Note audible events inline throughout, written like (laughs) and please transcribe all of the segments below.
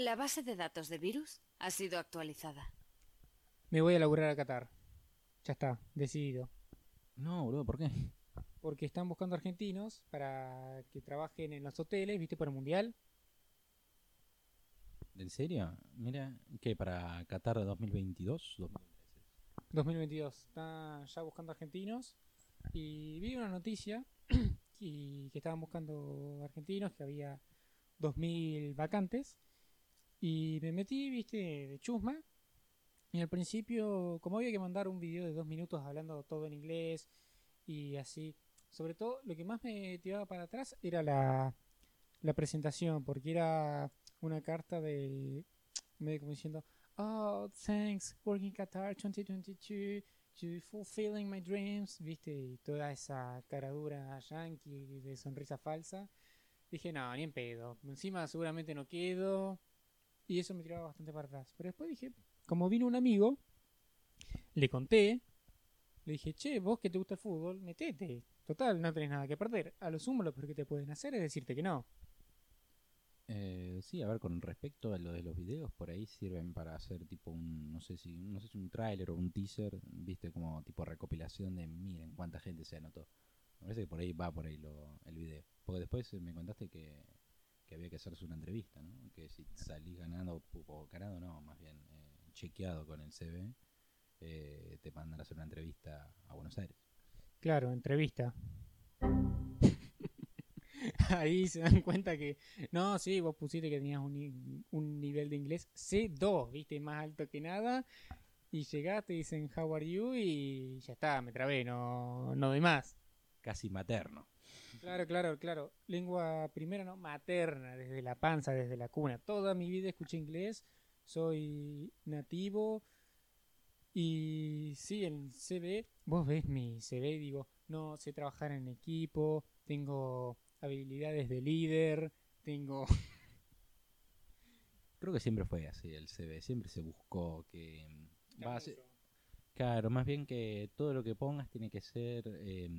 La base de datos de virus ha sido actualizada. Me voy a laburar a Qatar. Ya está, decidido. No, boludo, ¿por qué? Porque están buscando argentinos para que trabajen en los hoteles, ¿viste? Por el mundial. ¿En serio? Mira, ¿qué? ¿Para Qatar 2022? 2022. Están ya buscando argentinos. Y vi una noticia (clears throat) y que estaban buscando argentinos, que había 2.000 vacantes. Y me metí, viste, de chusma. Y al principio, como había que mandar un video de dos minutos hablando todo en inglés y así, sobre todo lo que más me tiraba para atrás era la, la presentación, porque era una carta de, medio como diciendo, oh, thanks, working Qatar 2022, to fulfilling my dreams, viste, y toda esa caradura yankee de sonrisa falsa. Dije, no, ni en pedo. Encima seguramente no quedo. Y eso me tiraba bastante para atrás. Pero después dije, como vino un amigo, le conté, le dije, che, vos que te gusta el fútbol, metete. Total, no tenés nada que perder. A lo sumo lo peor que te pueden hacer es decirte que no. Eh, sí, a ver, con respecto a lo de los videos, por ahí sirven para hacer tipo un, no sé si, no sé si un tráiler o un teaser, viste, como tipo recopilación de miren cuánta gente se anotó. Me parece que por ahí va por ahí lo, el video. Porque después me contaste que, que había que hacerse una entrevista, ¿no? Que si salís ganando o ganado, no, más bien eh, chequeado con el CV, eh, te mandan a hacer una entrevista a Buenos Aires. Claro, entrevista. (laughs) Ahí se dan cuenta que, no, sí, vos pusiste que tenías un, un nivel de inglés C2, viste, más alto que nada. Y llegaste y dicen, how are you? Y ya está, me trabé, no, no doy más. Casi materno. Claro, claro, claro. Lengua primera, no, materna, desde la panza, desde la cuna. Toda mi vida escuché inglés, soy nativo. Y sí, en CV, vos ves mi CV, digo, no sé trabajar en equipo, tengo habilidades de líder, tengo... (laughs) Creo que siempre fue así el CV, siempre se buscó que... mm, va a ser- Claro, más bien que todo lo que pongas tiene que ser, eh,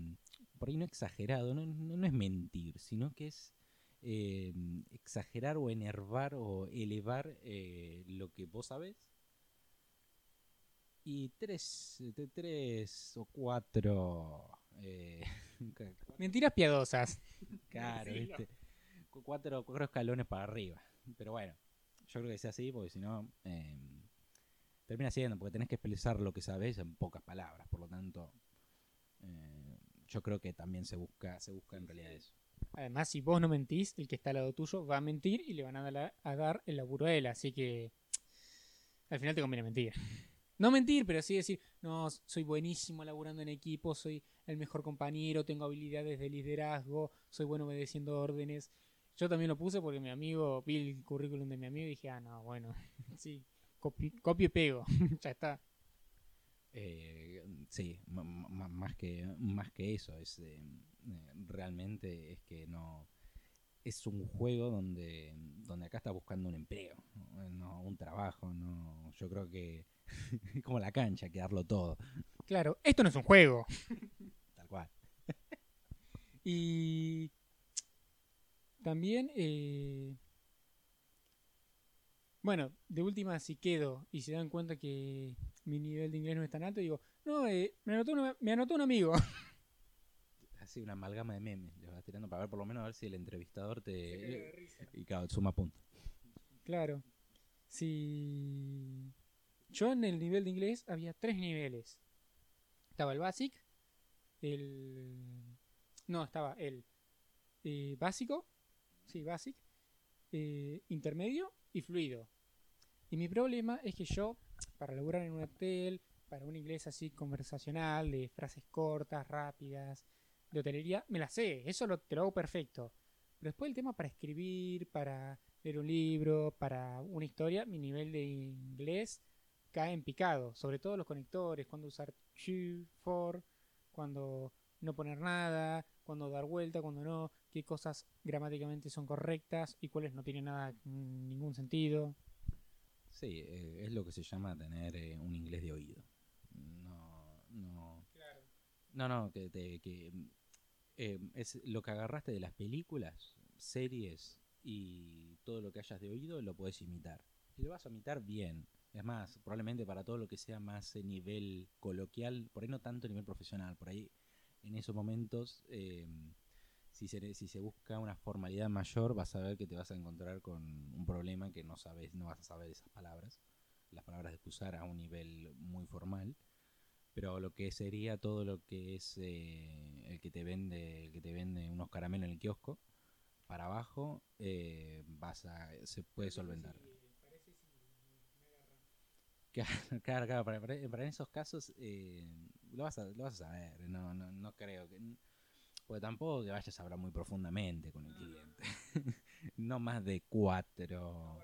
por ahí no exagerado, no, no- no es mentir, sino que es eh, exagerar o enervar o elevar eh, lo que vos sabés. Y tres, de tres o cuatro... eh, (laughs) Mentiras piadosas. Claro, ¿viste? Cu- Cuatro, cuatro escalones para arriba. Pero bueno, yo creo que sea así porque si no, eh, termina siendo, porque tenés que expresar lo que sabes en pocas palabras. Por lo tanto, eh, yo creo que también se busca, se busca en realidad eso. Además, si vos no mentís, el que está al lado tuyo va a mentir y le van a dar, a dar el laburo a él. Así que al final te conviene mentir. No mentir, pero sí decir, no, soy buenísimo laburando en equipo, soy el mejor compañero, tengo habilidades de liderazgo, soy bueno obedeciendo órdenes. Yo también lo puse porque mi amigo, vi el currículum de mi amigo y dije, ah, no, bueno, (laughs) sí, copi- copio y pego, (laughs) ya está. Eh, sí, más, que, más que eso, es eh, realmente es que no es un juego donde, donde acá estás buscando un empleo, no un trabajo, no yo creo que (laughs) es como la cancha, hay que darlo todo, Claro, esto no es un juego. (laughs) tal cual. (laughs) Y también, eh, bueno, de última, si quedo y se dan cuenta que mi nivel de inglés no es tan alto, digo, no, eh, me, anotó un, me anotó un amigo. (laughs) Así una amalgama de memes, les vas tirando para ver por lo menos a ver si el entrevistador te y claro, suma puntos. claro. Si yo en el nivel de inglés había tres niveles. Estaba el basic, el... No, estaba el eh, básico, sí, basic, eh, intermedio y fluido. Y mi problema es que yo, para laburar en un hotel, para un inglés así conversacional, de frases cortas, rápidas, de hotelería, me la sé, eso lo, te lo hago perfecto. Pero después el tema para escribir, para leer un libro, para una historia, mi nivel de inglés cae en picado. Sobre todo los conectores, cuando usar to, for, cuando no poner nada, cuando dar vuelta, cuando no, qué cosas gramáticamente son correctas y cuáles no tienen nada, mm, ningún sentido. Sí, eh, es lo que se llama tener eh, un inglés de oído. No, no, no, no, que, te- que eh, es lo que agarraste de las películas, series y todo lo que hayas de oído lo puedes imitar. Y lo vas a imitar bien. Es más, probablemente para todo lo que sea más eh, nivel coloquial, por ahí no tanto nivel profesional, por ahí en esos momentos, eh, si, se, si se busca una formalidad mayor, vas a ver que te vas a encontrar con un problema que no sabes, no vas a saber esas palabras, las palabras de usar a un nivel muy formal. Pero lo que sería todo lo que es eh, el que te vende, el que te vende unos caramelos en el kiosco, para abajo, eh, vas a, se puede solventar. (laughs) Claro, claro, para, para, en esos casos eh, lo, vas a, lo vas a saber, no, no, no creo que... Porque tampoco que vayas a hablar muy profundamente con el cliente. (laughs) no más de cuatro.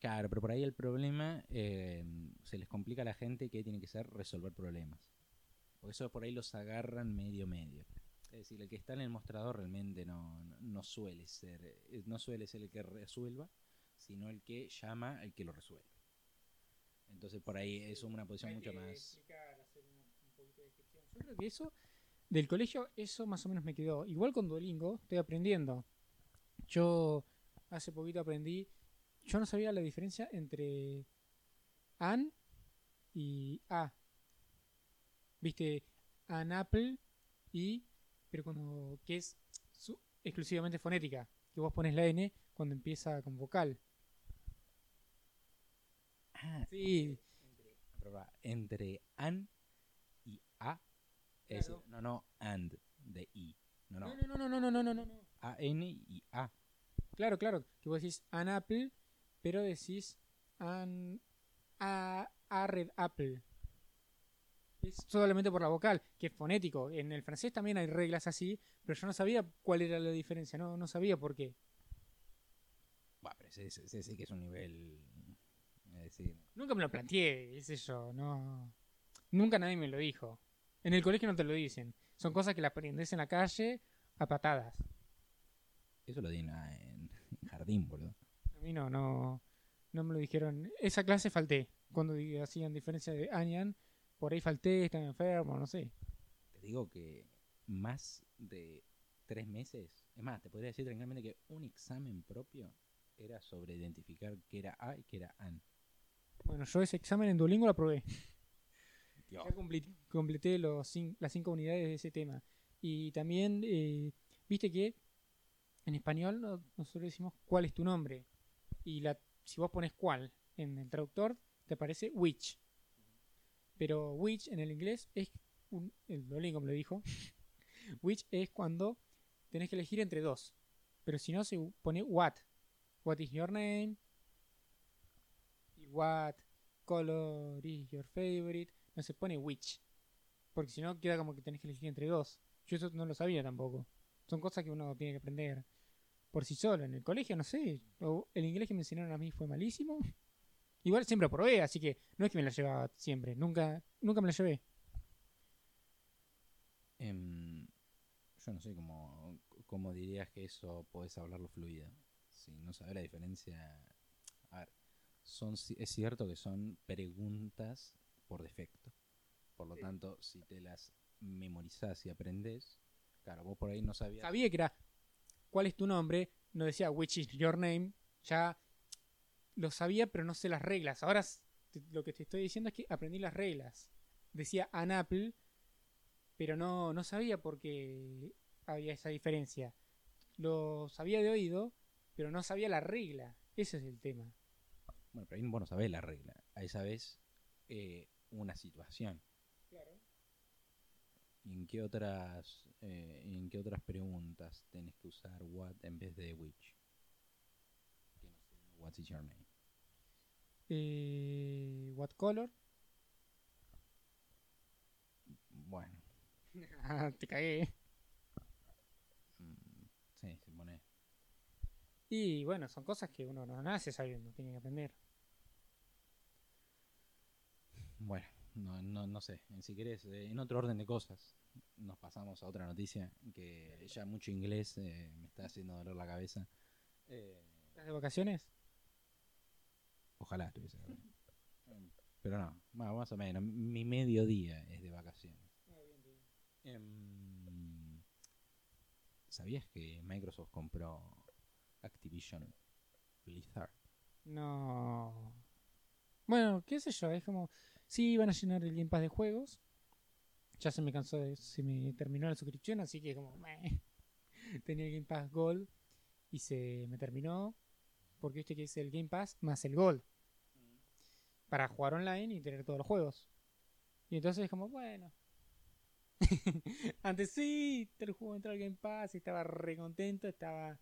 Claro, pero por ahí el problema eh, se les complica a la gente que tiene que ser resolver problemas. Por eso por ahí los agarran medio medio. Es decir, el que está en el mostrador realmente no, no, no suele ser, eh, no suele ser el que resuelva, sino el que llama al que lo resuelve. Entonces por ahí es una posición mucho más... Yo creo que eso, del colegio, eso más o menos me quedó. Igual con Duolingo, estoy aprendiendo. Yo hace poquito aprendí, yo no sabía la diferencia entre an y a. Viste, an apple y, pero cuando, que es su- exclusivamente fonética, que vos pones la n cuando empieza con vocal. Ah, Sí, prueba, entre an y a. Es Claro. no, no, and, de i. No, no, no, no, no, no, no, no, no, no. a, n y a. Claro, claro, que vos decís an apple, pero decís an a, a red apple. Es solamente por la vocal, que es fonético. En el francés también hay reglas así, pero yo no sabía cuál era la diferencia, no, no sabía por qué. Bueno, pero ese, ese- que es un nivel. Es decir, Nunca me lo planteé, sé yo, no. Nunca nadie me lo dijo. En el colegio no te lo dicen. Son cosas que las aprendes en la calle a patadas. eso lo di en, en jardín, boludo. A mí no, no, no me lo dijeron. Esa clase falté. Cuando hacían diferencia de Anyan, por ahí falté, estaba enfermo, no sé. Te digo que más de tres meses, es más, te podría decir tranquilamente que un examen propio era sobre identificar qué era A y qué era AN. Bueno, yo ese examen en Duolingo lo aprobé. (laughs) Dios. Ya compli- completé los las cinco unidades de ese tema. Y también, eh, viste que en español no- nosotros decimos cuál es tu nombre. Y la, si vos pones cuál en el traductor, te aparece which. Pero which en el inglés es un, el Duolingo me lo dijo. (laughs) which es cuando tenés que elegir entre dos. Pero si no, se pone what. What is your name? What color is your favorite? No se pone which. Porque si no, queda como que tenés que elegir entre dos. Yo eso no lo sabía tampoco. Son cosas que uno tiene que aprender por sí solo. En el colegio, no sé. El inglés que me enseñaron a mí fue malísimo. Igual siempre aprobé, así que no es que me la llevaba siempre. Nunca, nunca me la llevé. Em, yo no sé cómo, cómo dirías que eso podés hablarlo fluido. Si no sabes la diferencia. A ver, son, es cierto que son preguntas por defecto. Por lo tanto, si te las memorizás y aprendés, claro, vos por ahí no sabías. Sabía que era ¿cuál es tu nombre? No decía which is your name. Ya lo sabía, pero no sé las reglas. Ahora lo que te estoy diciendo es que aprendí las reglas. Decía an apple, pero no, no sabía por qué había esa diferencia. Lo sabía de oído, pero no sabía la regla. Ese es el tema. Bueno, pero ahí vos no sabés la regla. Ahí sabés eh, una situación. ¿Y en qué otras eh, en qué otras preguntas tenés que usar what en vez de which? Que no sé, What is your name? Eh, what color? Bueno, Te cagué. mm, sí, se pone. Y bueno, son cosas que uno no nace sabiendo, tiene que aprender. Bueno, no, no, no sé. Si querés, eh, en otro orden de cosas, nos pasamos a otra noticia que ya mucho inglés eh, me está haciendo doler la cabeza. Eh, ¿Estás de vacaciones? Ojalá estuviese. Pero no, más, más o menos. Mi mediodía es de vacaciones. Em, ¿Sabías que Microsoft compró Activision Blizzard? No. Bueno, qué sé yo, es como. Sí, van a llenar el Game Pass de juegos. Ya se me cansó, de, se me terminó la suscripción, así que como. meh. (laughs) Tenía el Game Pass Gold y se me terminó. Porque viste que es el Game Pass más el Gold. Para jugar online y tener todos los juegos. Y entonces es como, bueno. (laughs) Antes sí, te lo juego entrar al Game Pass y estaba re contento, estaba.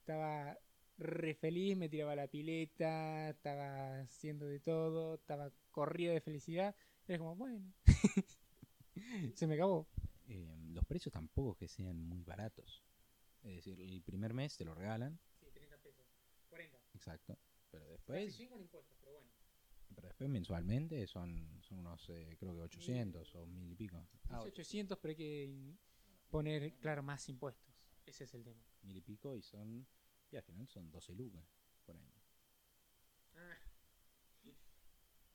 Estaba re feliz, me tiraba a la pileta, estaba haciendo de todo, estaba corrido de felicidad. Era como, bueno. (laughs) Se me acabó. Eh, los precios tampoco que sean muy baratos. Es decir, el primer mes te lo regalan, Sí, 30 pesos. 40. exacto. Pero después, con impuestos, pero bueno. pero después mensualmente son, son unos, eh, creo que 800 o mil y pico. Ah, 800, pero hay que poner, claro, más impuestos. Ese es el tema. mil y pico y son, y al final son 12 lucas por año.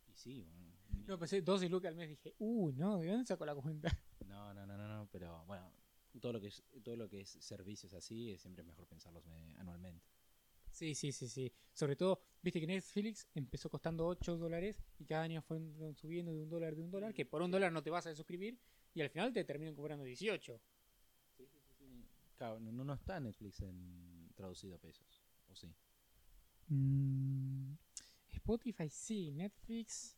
Y sí, bueno, mil- No, pensé 12 lucas al mes. Dije, uh, no, ¿de dónde sacó la cuenta? no, no, no, no, no, pero bueno, todo lo que es, todo lo que es servicios así, es siempre mejor pensarlos eh, anualmente. Sí, sí, sí, sí. Sobre todo, viste que Netflix empezó costando 8 dólares y cada año fueron subiendo de un dólar, de un dólar, que por un dólar no te vas a suscribir y al final te terminan cobrando 18. Claro, no, no está Netflix en traducido a pesos, ¿o sí? Mm, Spotify sí, Netflix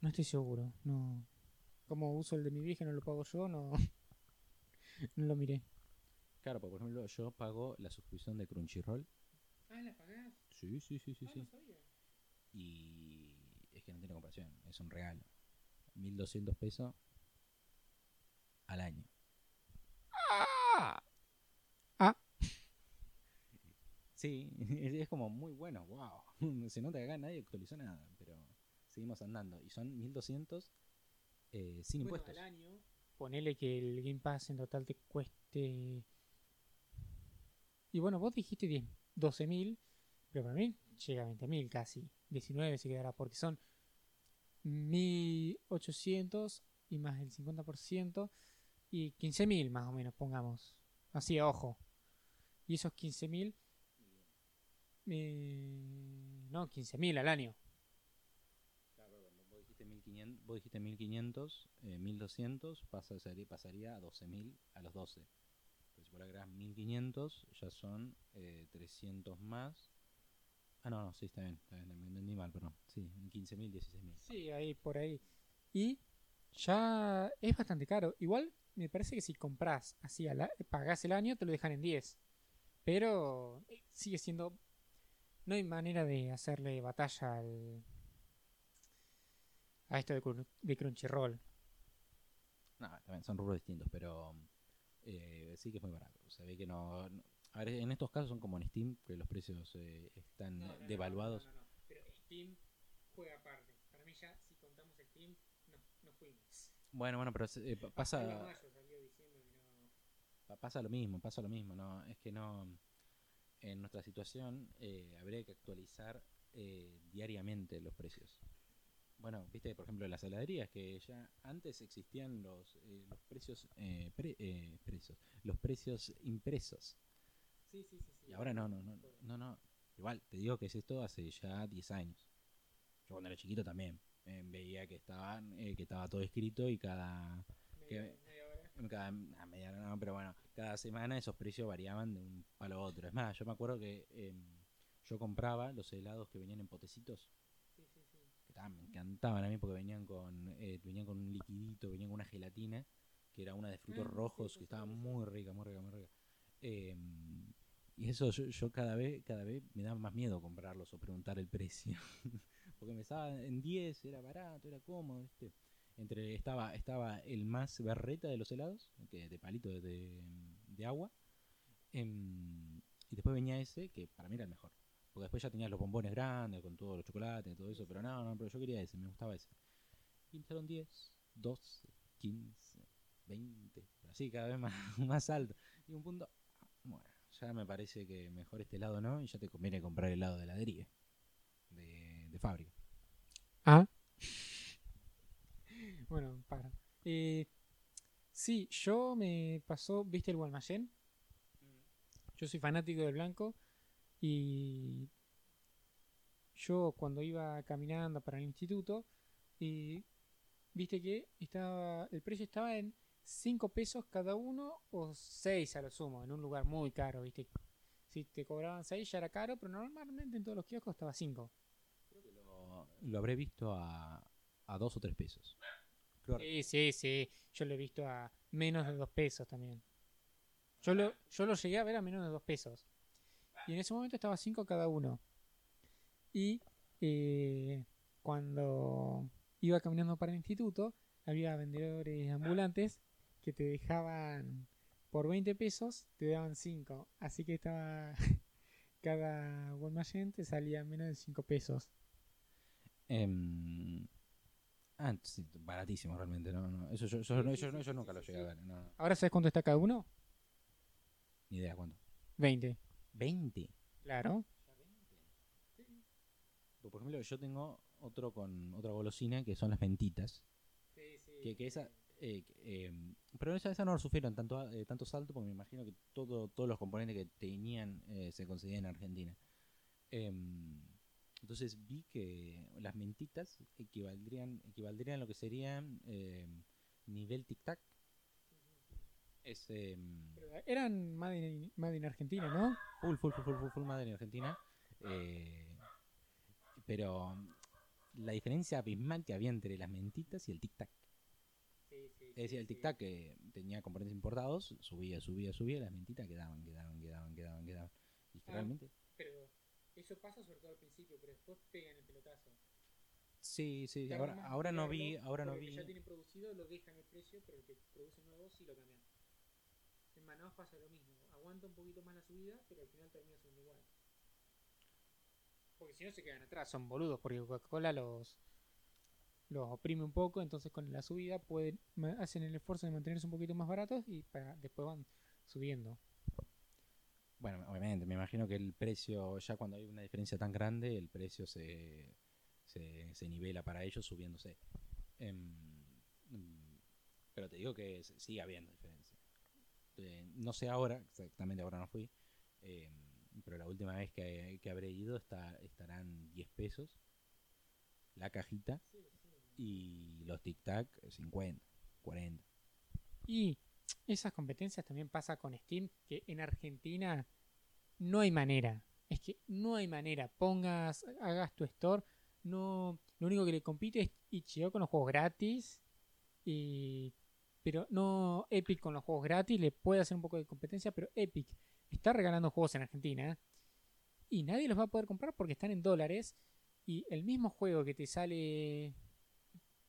no estoy seguro, no. Como uso el de mi vieja no lo pago yo, no, (laughs) no lo miré. Claro, porque, por ejemplo, yo pago la suscripción de Crunchyroll. Ah, ¿la pagás? Sí, sí, sí, sí, Ah, sí. no sabía. Y es que no tiene comparación, es un regalo. 1200 pesos al año. Sí, (laughs) es como muy bueno, wow. (laughs) Se nota que acá nadie actualizó nada, pero seguimos andando. Y son 1200 eh, sin bueno, impuestos. al año, ponele que el Game Pass en total te cueste... Y bueno, vos dijiste 10, 12.000, pero para mí llega a 20.000 casi. 19 se quedará porque son 1.800 y más el 50% y 15.000 más o menos, pongamos. Así, ojo. Y esos 15.000... Eh, no, 15.000 al año. Claro, vos dijiste 1500, vos dijiste 1500 eh, 1200 pasa, sería- pasaría a 12000 a los 12. Pero si por agregas 1500 ya son eh, 300 más. Ah, no, no, sí, está bien, está bien, me entendí mal, perdón. Sí, 15000, 16000. Sí, ahí por ahí. Y ya es bastante caro. Igual me parece que si compras así, a la, pagás el año, te lo dejan en 10. Pero eh, sigue siendo. No hay manera de hacerle batalla al. a esto de, de Crunchyroll. No, también son rubros distintos, pero eh, sí que es muy barato. Se ve que no, no- A ver, en estos casos son como en Steam, que los precios eh, están devaluados. Pero Steam juega aparte. Para mí ya, si contamos Steam, no, no fuimos. Bueno, bueno, pero eh, pa- pasa. salió diciendo que no. Pa- pasa lo mismo, pasa lo mismo, no, es que no, en nuestra situación eh, habría que actualizar eh, diariamente los precios. Bueno, viste, por ejemplo, las heladerías, que ya antes existían los, eh, los precios, eh, pre- eh, precios, los precios impresos. Sí, sí, sí. sí. Y ahora no, no, no, no, no. Igual, te digo que es esto hace ya 10 años. Yo cuando era chiquito también eh, veía que estaban, eh, que estaba todo escrito y cada, que-. Cada ah, media hora no, pero bueno, cada semana esos precios variaban de un palo a otro. Es más, yo me acuerdo que em, yo compraba los helados que venían en potecitos, Sí, sí, sí. que estaban- me encantaban a mí porque venían con eh, venían con un liquidito, venían con una gelatina, que era una de frutos Ah, sí, rojos, que estaba muy rica, muy rica, muy rica. Em, y eso yo, yo cada vez cada vez me daba más miedo comprarlos o preguntar el precio. (laughs) porque me estaba en 10, era barato, era cómodo, ¿viste? Entre estaba estaba el más berreta de los helados, que de palito de, de agua. em, y después venía ese que para mí era el mejor. Porque después ya tenías los bombones grandes con todos los chocolates y todo eso, pero no, no, pero yo quería ese, me gustaba ese. Y empezaron 10, 12, 15, 20, así cada vez más, (laughs) más alto. Y un punto, bueno, ya me parece que mejor este helado no, y ya te conviene comprar helado de heladería, de, de fábrica. Ah. Bueno, para. Eh, sí, yo me pasó, ¿viste el Guaymallén? Yo soy fanático del blanco y yo cuando iba caminando para el instituto y viste que estaba el precio estaba en 5 pesos cada uno o 6 a lo sumo, en un lugar muy caro, viste. Si te cobraban 6 ya era caro, pero normalmente en todos los kioscos estaba 5. Lo, lo habré visto a, a dos o tres pesos. Sí, sí, sí. Yo lo he visto a menos de 2 pesos también. Yo lo, yo lo llegué a ver a menos de 2 pesos. Y en ese momento estaba 5 cada uno. Y eh, cuando iba caminando para el instituto, había vendedores ambulantes que te dejaban por 20 pesos, te daban 5. Así que estaba (laughs) cada Walmart te salía menos de 5 pesos. Em, ah, sí, baratísimo realmente. No, no. Eso, yo, yo, no- yo, no- yo nunca lo llegué a ver. No, no. Ahora sabes cuánto está cada uno? Ni idea cuánto. 20. 20. Claro. Por ejemplo, yo tengo otro con otra golosina que son las mentitas. Que, que esa. eh, em, pero esa, esa no sufrieron tanto, eh, tanto salto porque me imagino que todo, todos los componentes que tenían eh, se conseguían en Argentina. Em, entonces vi que las mentitas equivaldrían, equivaldrían a lo que serían em, nivel tic-tac. Es Pero eran Made in Argentina, ¿no? full, full, full, full, full, full madre en Argentina. eh, pero la diferencia abismal que había entre las mentitas y el tic-tac. Es decir, el tic-tac que tenía componentes importados, subía, subía, subía, las mentitas quedaban, quedaban, quedaban, quedaban, quedaban. Y Ah. realmente, eso pasa sobre todo al principio, pero después pegan el pelotazo. sí, sí, ahora, ahora no vi, ahora no vi. que ya tienen producido lo dejan el precio, pero el que produce nuevo sí lo cambian. En Manaus pasa lo mismo. Aguanta un poquito más la subida, pero al final termina siendo igual. Porque si no se quedan atrás, son boludos, porque Coca-Cola los, los oprime un poco, entonces con la subida pueden, hacen el esfuerzo de mantenerse un poquito más baratos y para, después van subiendo. Bueno, obviamente, me imagino que el precio, ya cuando hay una diferencia tan grande, el precio se, se, se nivela para ellos subiéndose. Em, pero te digo que sigue habiendo diferencia. Eh, no sé ahora, exactamente ahora no fui, em, pero la última vez que, que habré ido está, estarán 10 pesos la cajita y los tic-tac 50, 40. Y esas competencias también pasa con Steam, que en Argentina no hay manera. Es que no hay manera. Pongas, hagas tu store, no, lo único que le compite es Itch.io con los juegos gratis. Y, pero no Epic con los juegos gratis, le puede hacer un poco de competencia, pero Epic está regalando juegos en Argentina y nadie los va a poder comprar porque están en dólares. Y el mismo juego que te sale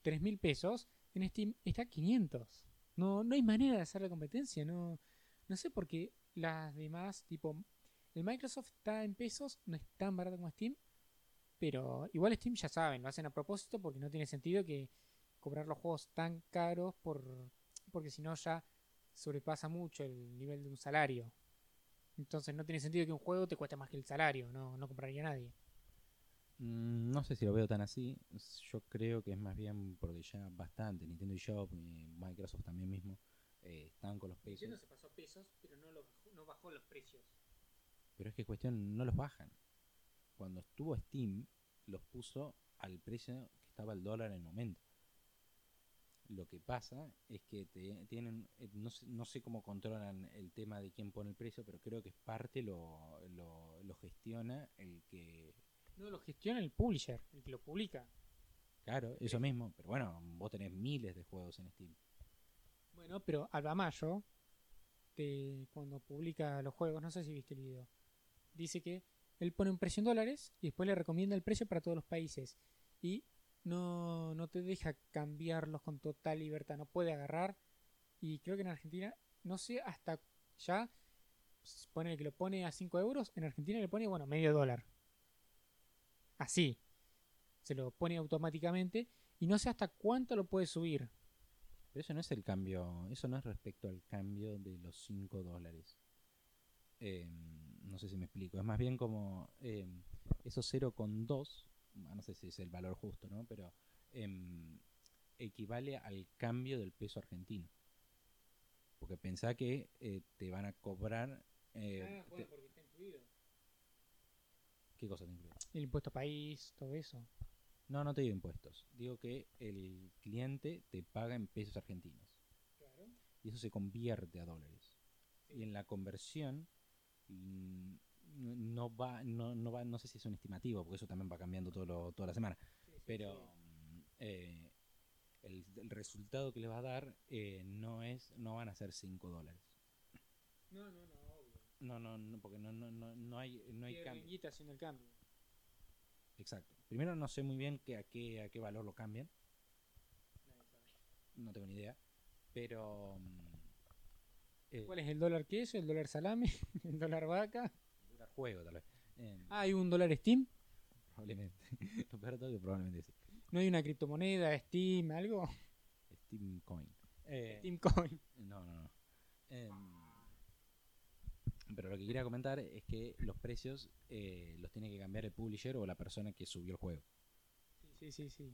3 mil pesos, en Steam está a 500. No, no hay manera de hacer la competencia. No, no sé por qué las demás, tipo, el Microsoft está en pesos, no es tan barato como Steam, pero igual Steam ya saben, lo hacen a propósito porque no tiene sentido que cobrar los juegos tan caros por porque si no ya sobrepasa mucho el nivel de un salario. Entonces no tiene sentido que un juego te cueste más que el salario, no, no compraría nadie. Mm, No sé si lo veo tan así. Yo creo que es más bien porque ya bastante. Nintendo eShop y Microsoft también mismo eh, están con los precios. se pasó pesos, pero no, no bajó los precios. Pero es que cuestión, no los bajan. Cuando estuvo Steam, los puso al precio que estaba el dólar en el momento. Lo que pasa es que te- tienen, eh, no sé, no sé cómo controlan el tema de quién pone el precio, pero creo que es parte lo, lo, lo gestiona el que, No lo gestiona el publisher, el que lo publica. claro, eso mismo. Pero bueno, vos tenés miles de juegos en Steam. Bueno, pero Albamayo, te, cuando publica los juegos, no sé si viste el video, dice que él pone un precio en dólares y después le recomienda el precio para todos los países. Y no, no te deja cambiarlos con total libertad, no puede agarrar. Y creo que en Argentina, no sé hasta ya, pone que lo pone a 5 euros, en Argentina le pone, bueno, medio dólar. Así. Se lo pone automáticamente y no sé hasta cuánto lo puede subir. Pero eso no es el cambio, eso no es respecto al cambio de los 5 dólares. Eh, no sé si me explico. Es más bien como eh, esos 0,2, ah, no sé si es el valor justo, ¿no? Pero em, equivale al cambio del peso argentino. Porque pensá que eh, te van a cobrar Eh, Ah, te- porque está incluido. ¿Qué cosa te incluye? El impuesto país, todo eso. No, no te digo impuestos. Digo que el cliente te paga en pesos argentinos. Claro. Y eso se convierte a dólares. Y en la conversión mm, no va, no, no va, no sé si es un estimativo, porque eso también va cambiando todo lo- toda la semana. Pero mm, eh, el, el resultado que le va a dar eh, no es, no van a ser 5 dólares. No, no, no. No, no, no, porque no, no, no, no hay, no hay cambio. el cambio. Exacto. Primero no sé muy bien que a qué, a qué valor lo cambian. Nadie sabe. No tengo ni idea. Pero. mm, eh, ¿Cuál es el dólar queso, el dólar salame, (laughs) el dólar vaca? dura juego, tal vez. Eh, Ah, ¿hay un dólar Steam? Probablemente. (laughs) Lo peor de todo que probablemente sí. ¿No hay una criptomoneda, Steam, algo? Steam Coin. Eh, Steam Coin. No, no, no. Pero lo que quería comentar es que los precios eh, los tiene que cambiar el publisher o la persona que subió el juego. Sí, sí, sí.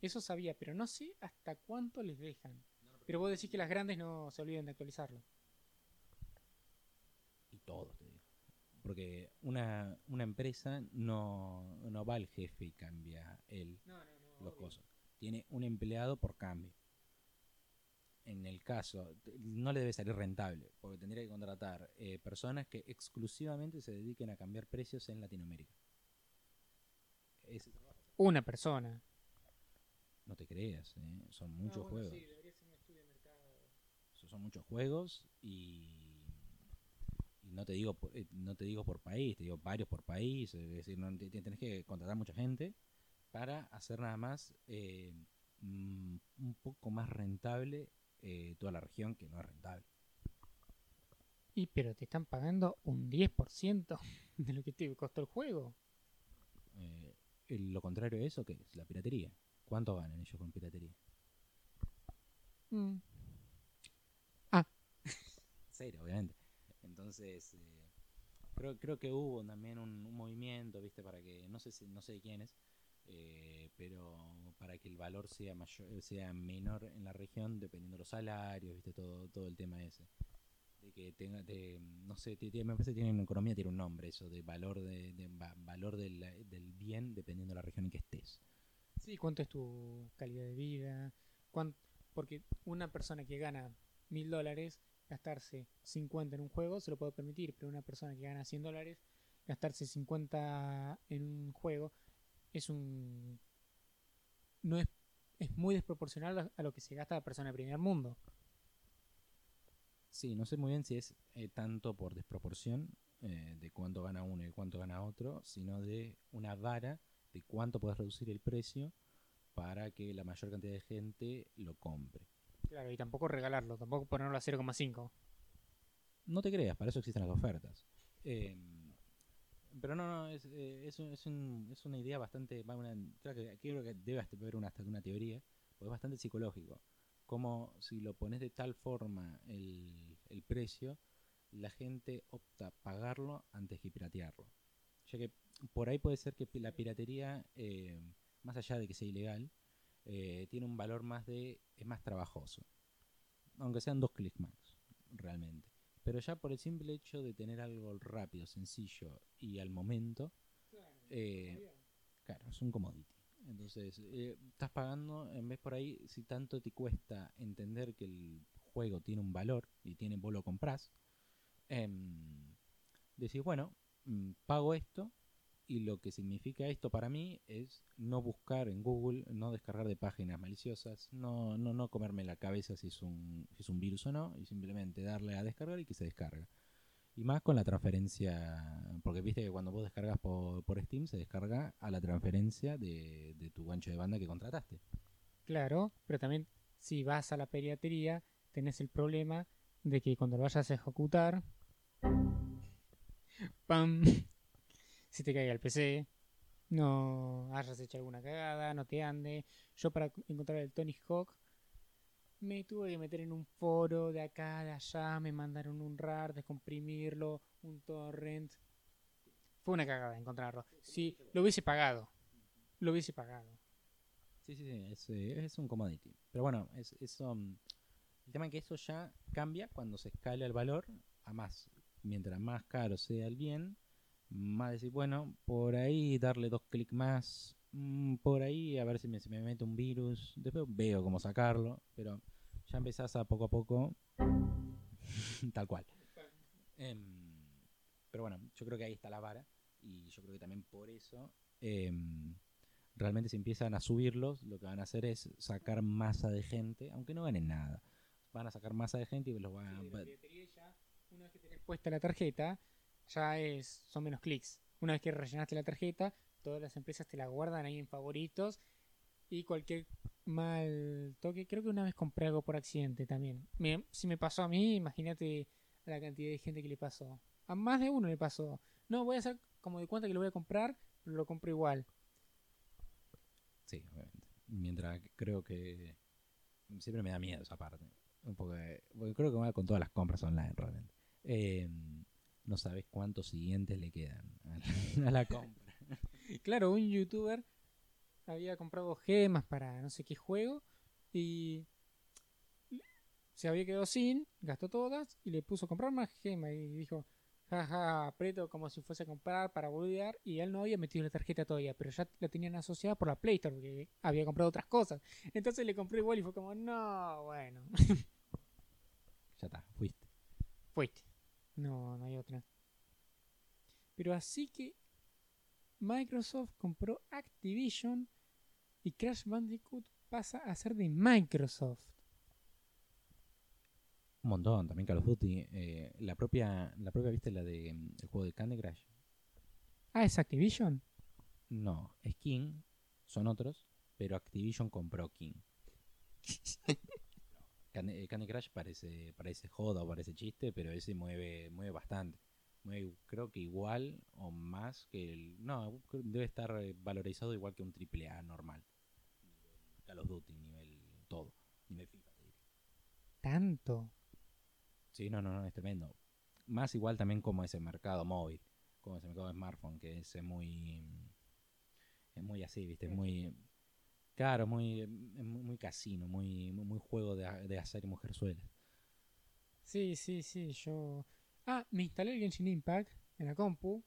Eso, sabía, pero no sé hasta cuánto les dejan. Pero vos decís que las grandes no se olviden de actualizarlo. Y todo, te digo. Porque una, una empresa no, no va al jefe y cambia él No, no, no. los cosas. Tiene un empleado por cambio. En el caso, no le debe salir rentable, porque tendría que contratar eh, personas que exclusivamente se dediquen a cambiar precios en Latinoamérica. Ese trabajo. Una persona. No te creas, ¿eh? son muchos Ah, bueno, juegos. sí, debería ser un estudio de mercado. So- Son muchos juegos y, y no te digo por- eh, no te digo por país, te digo varios por país. Es decir, no, te- te- tenés que contratar mucha gente para hacer nada más eh, mm, un poco más rentable eh, toda la región que no es rentable. Y pero te están pagando un 10% de lo que te costó el juego. Eh, lo contrario de eso, ¿qué es? La piratería. ¿Cuánto ganan ellos con piratería? Mm. (laughs) Cero, obviamente. Entonces, eh, creo, creo que hubo también un, un movimiento, ¿viste? Para que, no sé si, no sé de quién es, eh, pero para que el valor sea mayor, sea menor en la región dependiendo de los salarios, ¿viste? Todo, todo el tema ese. De que tenga, de, no sé, me parece que en economía tiene un nombre eso, de valor de, de va- valor del, bien dependiendo de la región en que estés. Sí, ¿cuánto es tu calidad de vida? ¿Cuán- Porque una persona que gana mil dólares, gastarse 50 en un juego se lo puede permitir, pero una persona que gana 100 dólares, gastarse 50 en un juego es un... no es, es muy desproporcional a- lo que se gasta la persona de primer mundo. Sí, no sé muy bien si es eh, tanto por desproporción eh, de cuánto gana uno y cuánto gana otro, sino de una vara de cuánto puedes reducir el precio para que la mayor cantidad de gente lo compre. Claro, y tampoco regalarlo, tampoco ponerlo a 0,5. No te creas, para eso existen las ofertas. Eh, pero no, no, es, eh, es, es, un- es una idea bastante... una- creo, que, debe haber una, una teoría, porque es bastante psicológico. Como si lo pones de tal forma el, el precio, la gente opta pagarlo antes que piratearlo. Ya que por ahí puede ser que la piratería, eh, más allá de que sea ilegal, eh, tiene un valor más de... es más trabajoso. Aunque sean dos clics más, realmente. Pero ya por el simple hecho de tener algo rápido, sencillo y al momento, eh, claro, es un commodity. Entonces, eh, estás pagando, en vez por ahí, si tanto te cuesta entender que el juego tiene un valor y tiene, vos lo comprás, em, decís, bueno, mm, pago esto y lo que significa esto para mí es no buscar en Google, no descargar de páginas maliciosas, no, no, no comerme la cabeza si es, un, si es un virus o no, y simplemente darle a descargar y que se descarga. Y más con la transferencia, porque viste que cuando vos descargas por, por Steam se descarga a la transferencia de, de tu ancho de banda que contrataste. Claro, pero también si vas a la piratería, tenés el problema de que cuando lo vayas a ejecutar, (laughs) ¡pam! Si te caiga el PC, no hayas hecho alguna cagada, no te ande. Yo para encontrar el Tony Hawk me tuve que meter en un foro de acá, de allá, me mandaron un RAR, descomprimirlo, un torrent. Fue una cagada encontrarlo. Si lo hubiese pagado, lo hubiese pagado. Sí, sí, sí, es, eh, es un commodity. Pero bueno, es, eso, mm, el tema es que eso ya cambia cuando se escala el valor a más. mientras más caro sea el bien, más decir, bueno, por ahí darle dos clics más, mm, por ahí a ver si me, se me mete un virus, después veo cómo sacarlo, pero ya empezás a poco a poco, (laughs) tal cual. Em, pero bueno, yo creo que ahí está la vara y yo creo que también por eso em, realmente si empiezan a subirlos, lo que van a hacer es sacar masa de gente, aunque no ganen nada. Van a sacar masa de gente y los van a... Sí, ya, una vez que tenés puesta la tarjeta, ya es son menos clics. Una vez que rellenaste la tarjeta, todas las empresas te la guardan ahí en favoritos y cualquier mal toque. Creo que una vez compré algo por accidente también. Me- si me pasó a mí, imagínate la cantidad de gente que le pasó. A más de uno le pasó. No, voy a hacer como de cuenta que lo voy a comprar, pero lo compro igual. Sí, obviamente. Mientras creo que siempre me da miedo esa parte. De- porque creo que va con todas las compras online realmente. Eh, no sabes cuántos siguientes le quedan a la, compra. (laughs) Claro, un youtuber había comprado gemas para no sé qué juego y se había quedado sin, gastó todas y le puso a comprar más gemas y dijo, jaja, aprieto como si fuese a comprar para boludear y él no había metido la tarjeta todavía, pero ya la tenían asociada por la Play Store porque había comprado otras cosas. Entonces le compró igual y fue como, no, bueno, (laughs) Ya está, fuiste. fuiste. No, no hay otra. Pero así que Microsoft compró Activision y Crash Bandicoot pasa a ser de Microsoft. Un montón, también Call of Duty. eh, la propia, la propia, viste, la de mm, el juego de Candy Crush. Ah, es Activision. No, es King, son otros, pero Activision compró King. (laughs) Candy, eh, Candy Crush parece, parece joda o parece chiste, pero ese mueve, mueve bastante. Mueve, creo que igual o más que el. No, debe estar eh, valorizado igual que un triple A normal. Call of Duty, nivel todo. Nivel FIFA. Tanto. Sí, no, no, no, es tremendo. Más igual también como ese mercado móvil, como ese mercado de smartphone, que es muy. Es muy así, ¿viste? Es muy. Claro, muy, es muy, muy casino, muy, muy, juego de, de hacer y mujerzuela. Sí, sí, sí, yo... Ah, me instalé el Genshin Impact en la compu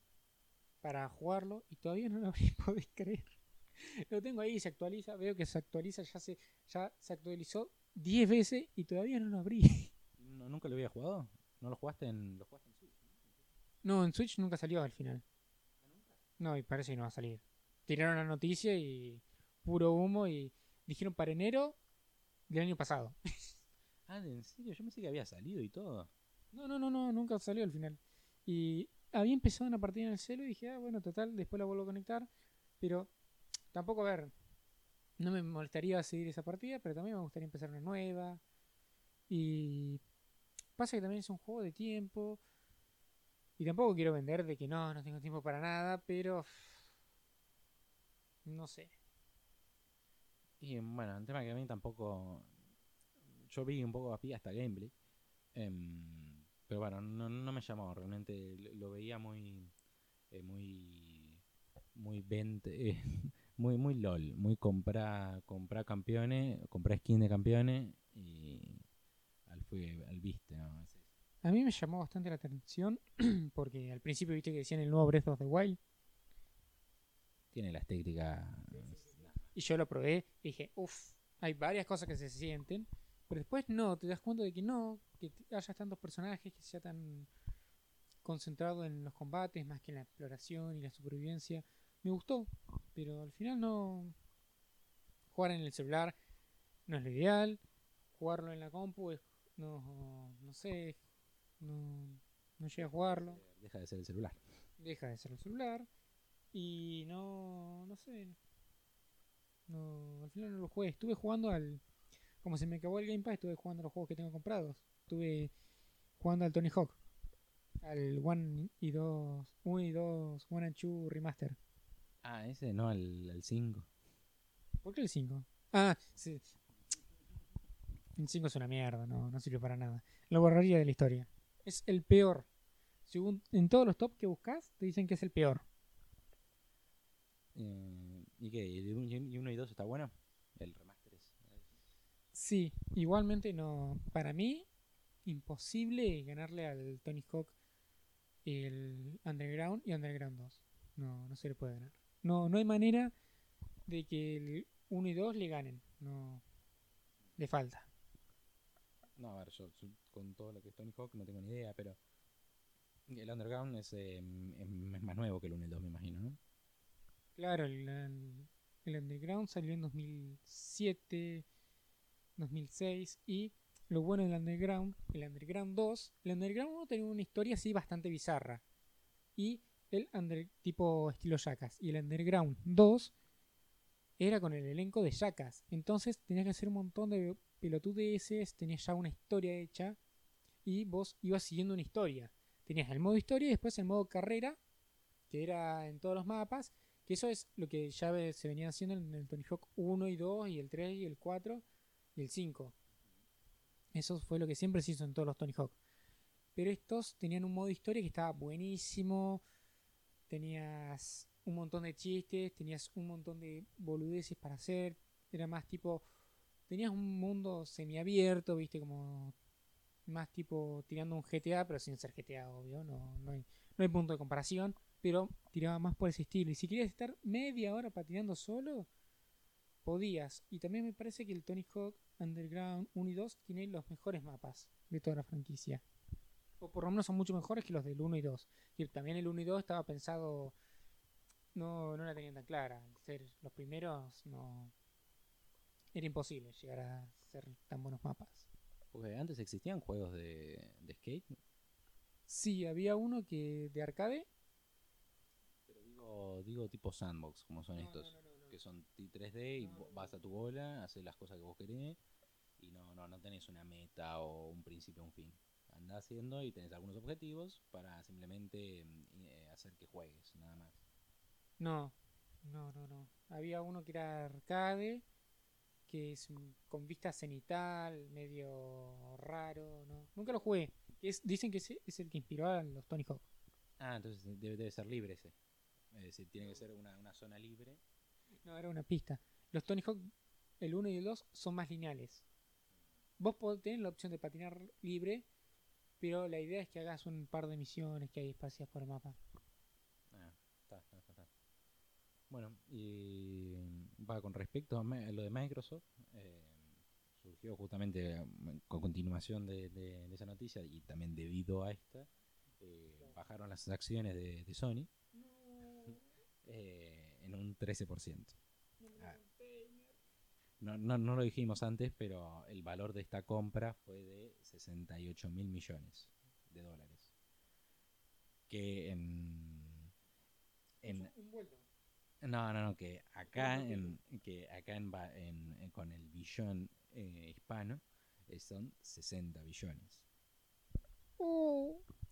para jugarlo y todavía no lo abrí, (laughs) podés creer. Lo tengo ahí, se actualiza, veo que se actualiza, ya se, ya se actualizó 10 veces y todavía no lo abrí. (laughs) ¿No- ¿Nunca lo había jugado? ¿No lo jugaste en, lo jugaste en Switch? No, en Switch nunca salió al final. No, y parece que no va a salir. Tiraron la noticia y puro humo y dijeron para enero del año pasado. (laughs) Ah, ¿en serio? Yo pensé que había salido y todo. No, no, no, no, nunca salió al final. Y había empezado una partida en el celo y dije, ah, bueno, total, después la vuelvo a conectar. Pero tampoco, a ver, no me molestaría seguir esa partida, pero también me gustaría empezar una nueva. Y pasa que también es un juego de tiempo. Y tampoco quiero vender de que no, no tengo tiempo para nada, pero... No sé. Y bueno, el tema que a mí tampoco. Yo vi un poco así hasta gameplay. em, pero bueno, no, no me llamó. Realmente lo, lo veía muy. eh, muy. Muy vente. eh, (laughs) muy, muy LOL. Muy comprar comprar campeones. Comprar skin de campeones. Y. Al, fue, al viste, ¿no? A mí me llamó bastante la atención (clears throat) porque al principio viste que decían el nuevo Breath of the Wild. Tiene la estética. Y yo lo probé y dije, uff, hay varias cosas que se sienten, pero después no, te das cuenta de que no, que haya tantos personajes que sea tan concentrado en los combates más que en la exploración y la supervivencia. Me gustó, pero al final no. Jugar en el celular no es lo ideal, jugarlo en la compu es. No, no sé, no, no llega a jugarlo Deja de ser el celular. deja de ser el celular y no no sé no al final no lo jugué. Estuve jugando al como se me acabó el Game Pass estuve jugando a los juegos que tengo comprados. Estuve jugando al Tony Hawk al 1 y 2 1 y 2 1 and 2 remaster. Ah, ese no, al 5. ¿por qué el 5? ah sí. El 5 es una mierda no no sirve para nada. Lo borraría de la historia. Es el peor. Según en todos los top que buscas te dicen que es el peor. Eh, ¿Y qué? ¿Y un- y uno y dos está bueno? El remaster es. Sí, igualmente no. Para mí, imposible ganarle al Tony Hawk el Underground y Underground 2. No, no se le puede ganar. No, no hay manera de que el 1 y 2 le ganen. No, le falta. No, a ver, yo, yo con todo lo que es Tony Hawk no tengo ni idea, pero el Underground es, eh, es más nuevo que el 1 y el 2, me imagino, ¿no? Claro, el, Underground salió en 2007, 2006 y lo bueno del Underground, el Underground 2, el Underground 1 tenía una historia así bastante bizarra y el under, tipo estilo Jackass y el Underground 2 era con el elenco de Jackass, entonces tenías que hacer un montón de pelotudeces, tenías ya una historia hecha y vos ibas siguiendo una historia. Tenías el modo historia y después el modo carrera, que era en todos los mapas, que eso es lo que ya se venía haciendo en el Tony Hawk 1 y 2 y el 3 y el 4 y el 5. Eso fue lo que siempre se hizo en todos los Tony Hawk. Pero estos tenían un modo historia que estaba buenísimo. Tenías un montón de chistes, tenías un montón de boludeces para hacer. Era más tipo. Tenías un mundo semiabierto, viste, como. Más tipo tirando un GTA, pero sin ser GTA, obvio. No, no, hay, no hay punto de comparación. Pero tiraba más por ese estilo. Y si querías estar media hora patinando solo, podías. Y también me parece que el Tony Hawk Underground 1 y 2 tiene los mejores mapas de toda la franquicia. O por lo menos son mucho mejores que los del 1 y 2. Y también el 1 y 2 estaba pensado. No, no la tenían tan clara. Ser los primeros, no. Era imposible llegar a ser tan buenos mapas. Porque antes existían juegos de, de skate, Sí, había uno que de arcade. Digo, digo tipo sandbox, como son estos. que son t- 3D y vas a tu bola, haces las cosas que vos querés y no, no, no tenés una meta o un principio o un fin. Andás haciendo y tenés algunos objetivos para simplemente eh, hacer que juegues, nada más. No, no, no, no. Había uno que era arcade, que es con vista cenital, medio raro, ¿no? Nunca lo jugué. Que es, dicen que ese es el que inspiró a los Tony Hawk. Ah, entonces debe, debe ser libre ese. Es decir, tiene que ser una, una zona libre. No, era una pista. Los Tony Hawk, el 1 y el 2, son más lineales. Vos podés tener la opción de patinar libre, pero la idea es que hagas un par de misiones que hay espaciadas por el mapa. Ah, está, está, está. Bueno, y va con respecto a, lo de Microsoft, eh, surgió justamente eh, con continuación de, de- de esa noticia y también debido a esta, eh, bajaron las acciones de, de Sony eh, en un 13%. Ah. No, no, no lo dijimos antes, pero el valor de esta compra fue de 68 mil millones de dólares. Que en, en, no, no, no, que acá en, que acá en, en- en- con el billón eh, hispano eh, son 60 billones.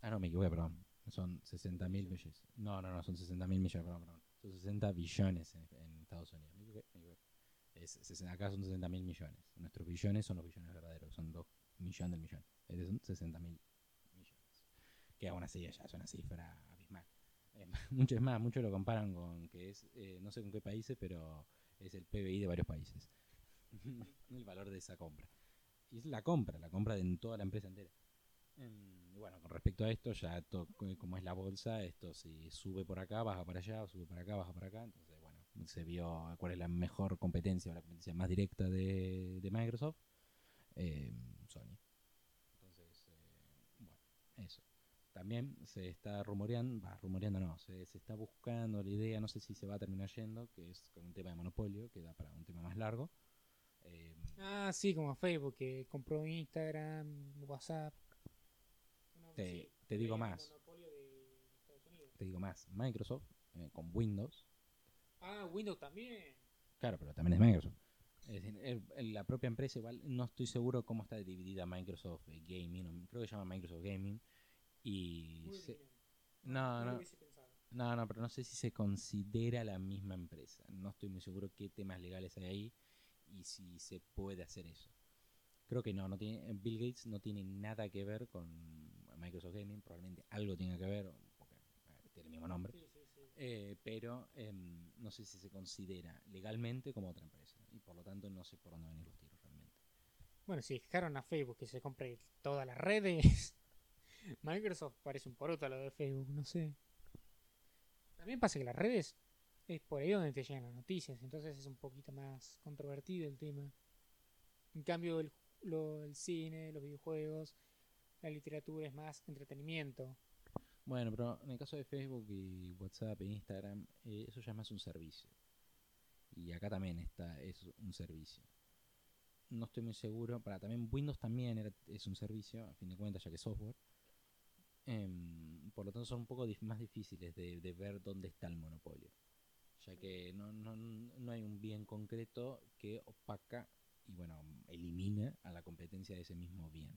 Ah, no, me equivoqué, perdón. Son 60 mil millones. No, no, no, son 60 mil millones, perdón, perdón. Son 60 billones en, Estados Unidos. Es, acá son 60 mil millones. Nuestros billones son los billones verdaderos, son 2 millones del millón. Estos son 60 mil millones. Que aún así ya es una cifra abismal. Eh, mucho más, muchos lo comparan con que es, eh, no sé con qué países, pero es el PBI de varios países. (laughs) el valor de esa compra. Y es la compra, la compra de toda la empresa entera. Y bueno, con respecto a esto, ya to- co- como es la bolsa, esto si sube por acá, baja para allá, sube para acá, baja para acá. Entonces, bueno, se vio cuál es la mejor competencia o la competencia más directa de, de Microsoft. Em, Sony. Entonces, eh, bueno, eso. También se está rumoreando, rumoreando no, se, se está buscando la idea, no sé si se va a terminar yendo, que es con un tema de monopolio, que da para un tema más largo. Em, Ah, sí, como Facebook, que compró Instagram, WhatsApp. Te- te digo más. te digo más, Microsoft eh, con Windows, Ah, Windows también. claro, pero también es Microsoft. Es decir, el- el- la propia empresa igual, no estoy seguro cómo está dividida Microsoft eh, Gaming, creo que se llama Microsoft Gaming, y se- no, no, pensado. no, no, pero no sé si se considera la misma empresa, no estoy muy seguro qué temas legales hay ahí y si se puede hacer eso. Creo que no, no tiene, Bill Gates no tiene nada que ver con Microsoft Gaming, probablemente algo tenga que ver, porque eh, tiene el mismo nombre. Sí, sí, sí. Eh, pero em, no sé si se considera legalmente como otra empresa y por lo tanto no sé por dónde venir los tiros realmente. Bueno, si dejaron a Facebook que se compre todas las redes, (laughs) Microsoft parece un poroto a lo de Facebook, no sé. También pasa que las redes es por ahí donde te llegan las noticias, entonces es un poquito más controvertido el tema. En cambio, el, lo- el cine, los videojuegos, la literatura es más entretenimiento. Bueno, pero en el caso de Facebook y WhatsApp e Instagram, eh, eso ya es más un servicio. Y acá también está, es un servicio. No estoy muy seguro. Para también Windows también era- es un servicio, a fin de cuentas, ya que es software. Em, por lo tanto, son un poco más difíciles de, de ver dónde está el monopolio. Ya que no, no, no hay un bien concreto que opaca y, bueno, elimina a la competencia de ese mismo bien.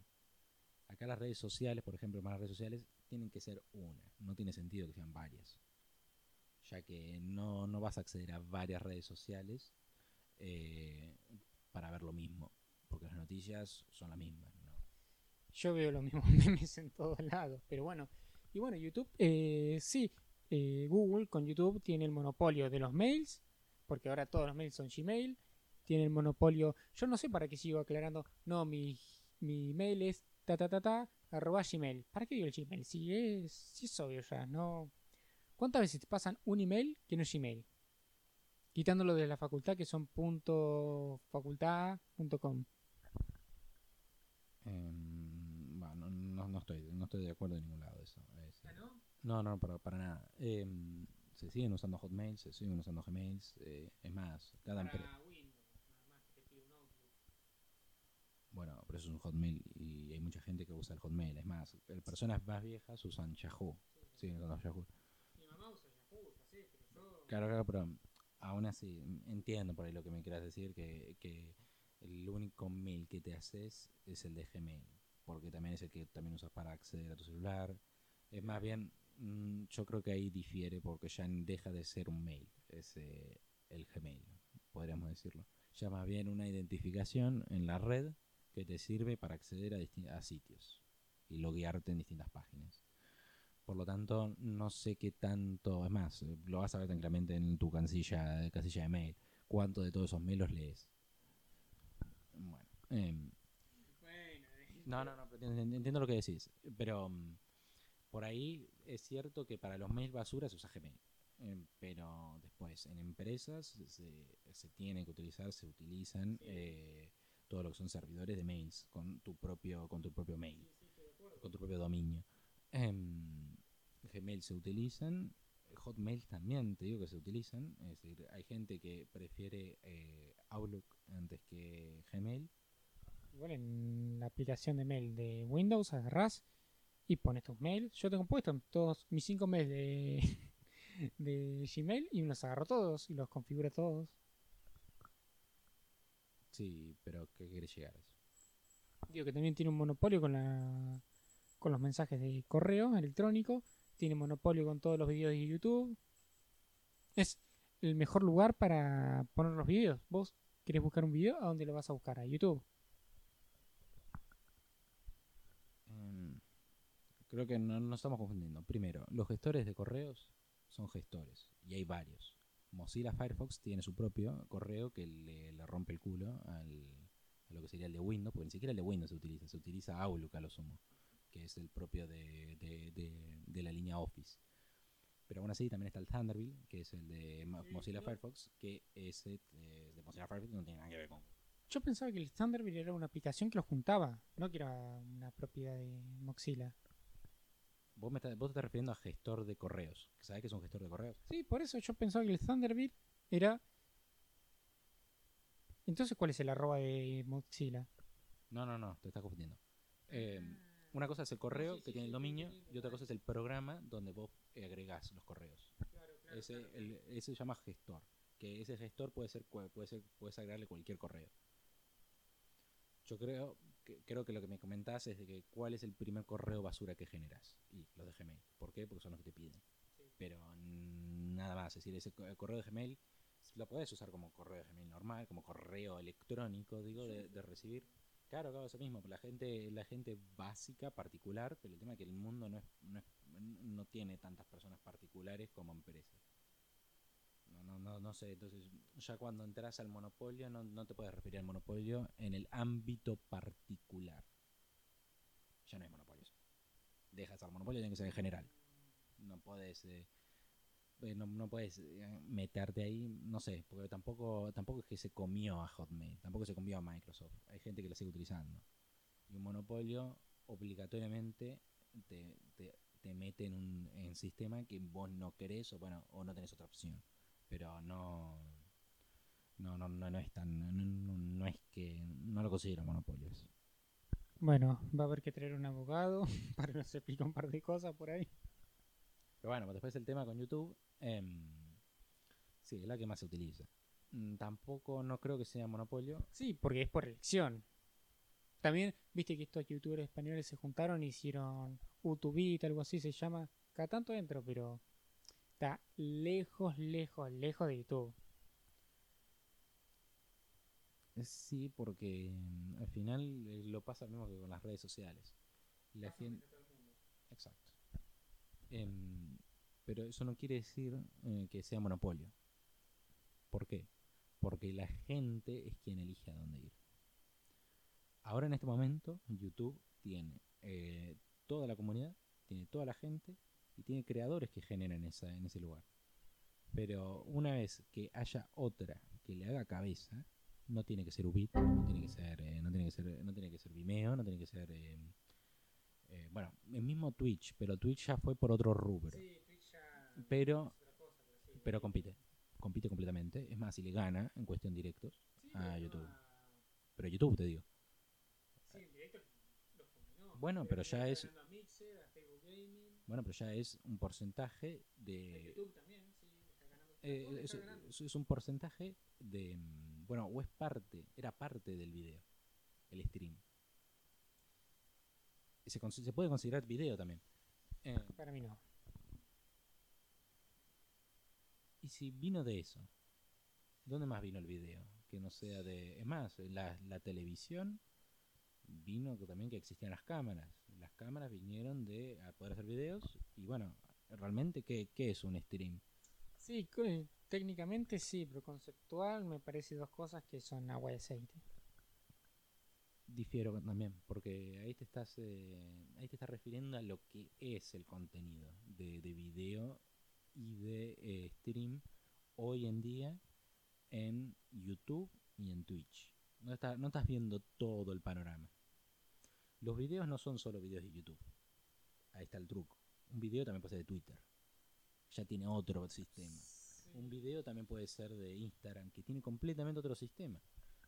Acá las redes sociales, por ejemplo, más las redes sociales, tienen que ser una. No tiene sentido que sean varias. Ya que no, no vas a acceder a varias redes sociales eh, para ver lo mismo. Porque las noticias son las mismas. ¿no? Yo veo los mismos (laughs) memes en todos lados, pero bueno. Y bueno, YouTube, eh, sí, eh, Google con YouTube tiene el monopolio de los mails, porque ahora todos los mails son Gmail. Tiene el monopolio, yo no sé para qué sigo aclarando, no, mi, mi mail es ta ta ta ta arroba Gmail. ¿Para qué digo el Gmail? Si es, si es obvio ya, no. ¿Cuántas veces te pasan un email que no es Gmail? Quitándolo de la facultad que son punto facultad punto com. Em, bueno, no, no estoy, no estoy de acuerdo en ningún lado de eso. Es- no, no, para, para nada. Em, se siguen usando Hotmail, se siguen usando Gmails. eh, es más, cada empresa. Bueno, pero eso es un Hotmail y hay mucha gente que usa el Hotmail. Es más, personas más viejas usan Yahoo. Siguen usando Yahoo. Claro, claro, pero aún así entiendo por ahí lo que me quieras decir, que, que el único mail que te haces es el de Gmail, porque también es el que también usas para acceder a tu celular. Es más bien, mm, yo creo que ahí difiere porque ya deja de ser un mail, es eh, el Gmail, podríamos decirlo. Ya más bien una identificación en la red que te sirve para acceder a, a sitios y loguearte en distintas páginas. Por lo tanto, no sé qué tanto, es más, eh, lo vas a ver tranquilamente en tu casilla, casilla de mail, cuánto de todos esos mails los lees. Bueno, em, no, no, no, pero entiendo, entiendo lo que decís, pero mm, por ahí es cierto que para los mails basura se usa Gmail, em, pero después en empresas se, se tiene que utilizar, se utilizan eh, todo lo que son servidores de mails con tu propio, con tu propio mail, con tu propio dominio. Em, Gmail se utilizan, Hotmail también te digo que se utilizan, es decir, hay gente que prefiere eh, Outlook antes que Gmail. Igual en la aplicación de mail de Windows agarrás y pones tus mails. Yo tengo puesto todos mis cinco mails de, (laughs) de Gmail y los agarro todos y los configuro todos. Sí, pero ¿qué querés llegar a eso? Digo que también tiene un monopolio con la con los mensajes de correo electrónico, tiene monopolio con todos los videos de YouTube. Es el mejor lugar para poner los videos. Vos querés buscar un video, ¿a dónde lo vas a buscar? A YouTube. Em, creo que no nos estamos confundiendo. Primero, los gestores de correos son gestores y hay varios. Mozilla Firefox tiene su propio correo que le, le rompe el culo al, a lo que sería el de Windows, porque ni siquiera el de Windows se utiliza, se utiliza Outlook a lo sumo, que es el propio de, de- de- de la línea Office. Pero aún así también está el Thunderbird, que es el de Mo- Mozilla Firefox, que ese eh, de Mozilla Firefox no tiene nada que ver con Yo pensaba que el Thunderbird era una aplicación que los juntaba, no que era una propiedad de Mozilla. Vos, me estás, vos te estás refiriendo a gestor de correos. ¿Sabés que es un gestor de correos? Sí, por eso yo pensaba que el Thunderbird era... Entonces, ¿cuál es el arroba de Mozilla? No, no, no, te estás confundiendo. Eh, una cosa es el correo que tiene el dominio y otra cosa es el programa donde vos agregás los correos. ese, el- ese se llama gestor. Que ese gestor puede ser, puede ser, puedes agregarle cualquier correo. Yo creo que, creo que lo que me comentás es de que cuál es el primer correo basura que generas. Y los de Gmail. ¿Por qué? Porque son los que te piden. Pero nada más. Es decir, ese co- correo de Gmail lo puedes usar como correo de Gmail normal, como correo electrónico, digo, de, de recibir. Claro, claro, eso mismo. La gente, la gente básica, particular, pero el tema es que el mundo no, es, no, es- no tiene tantas personas particulares como empresas. No, no, no, sé. Entonces, ya cuando entras al monopolio, no, no te puedes referir al monopolio en el ámbito particular. Ya no hay monopolios. deja de ser monopolio, tiene que ser en general. No puedes... eh, eh, no, no puedes eh, meterte ahí, no sé, porque tampoco tampoco es que se comió a Hotmail, tampoco se comió a Microsoft. Hay gente que la sigue utilizando. Y un monopolio obligatoriamente te, te, te mete en un en sistema que vos no querés o bueno o no tenés otra opción. Pero no no no no, no es tan no, no- no es que no lo considero monopolio eso. Bueno, va a haber que traer un abogado (laughs) para que nos explique un par de cosas por ahí. Pero bueno, después el tema con YouTube, em, sí, es la que más se utiliza. Mm, Tampoco no creo que sea monopolio. Sí, porque es por elección. También, viste que estos youtubers españoles se juntaron y hicieron UTubit, algo así se llama. Cada tanto entro, pero está lejos, lejos, lejos de YouTube. Sí, porque mm, al final eh, lo pasa lo mismo que con las redes sociales. La gente... Exacto. Em, pero eso no quiere decir eh, que sea monopolio. ¿Por qué? Porque la gente es quien elige a dónde ir. Ahora en este momento YouTube tiene eh, toda la comunidad, tiene toda la gente y tiene creadores que generan esa, en ese lugar. Pero una vez que haya otra que le haga cabeza, no tiene que ser Ubit, no tiene que ser, eh, no tiene que ser, no tiene que ser Vimeo, no tiene que ser, eh, eh, bueno, el mismo Twitch, pero Twitch ya fue por otro rubro, pero, pero compite, compite completamente. Es más, si le gana en cuestión directos a YouTube, pero YouTube te digo. Bueno, pero ya es, bueno, pero ya es un porcentaje de, eh, es, es- es un porcentaje de mm, bueno o es parte era parte del video el stream. Y se, se puede considerar video también. Eh, Para mí no. y si vino de eso dónde más vino el video que no sea de es más la, la televisión vino también que existían las cámaras las cámaras vinieron de a poder hacer videos y bueno realmente qué, qué es un stream Sí, técnicamente sí, pero conceptual me parece dos cosas que son agua y aceite. Difiero también, porque ahí te estás eh, ahí te estás refiriendo a lo que es el contenido de, de video y de eh, stream hoy en día en YouTube y en Twitch. No, está- no estás viendo todo el panorama. Los videos no son solo videos de YouTube. Ahí está el truco. Un video también puede ser de Twitter. Ya tiene otro sistema. Un video también puede ser de Instagram, que tiene completamente otro sistema.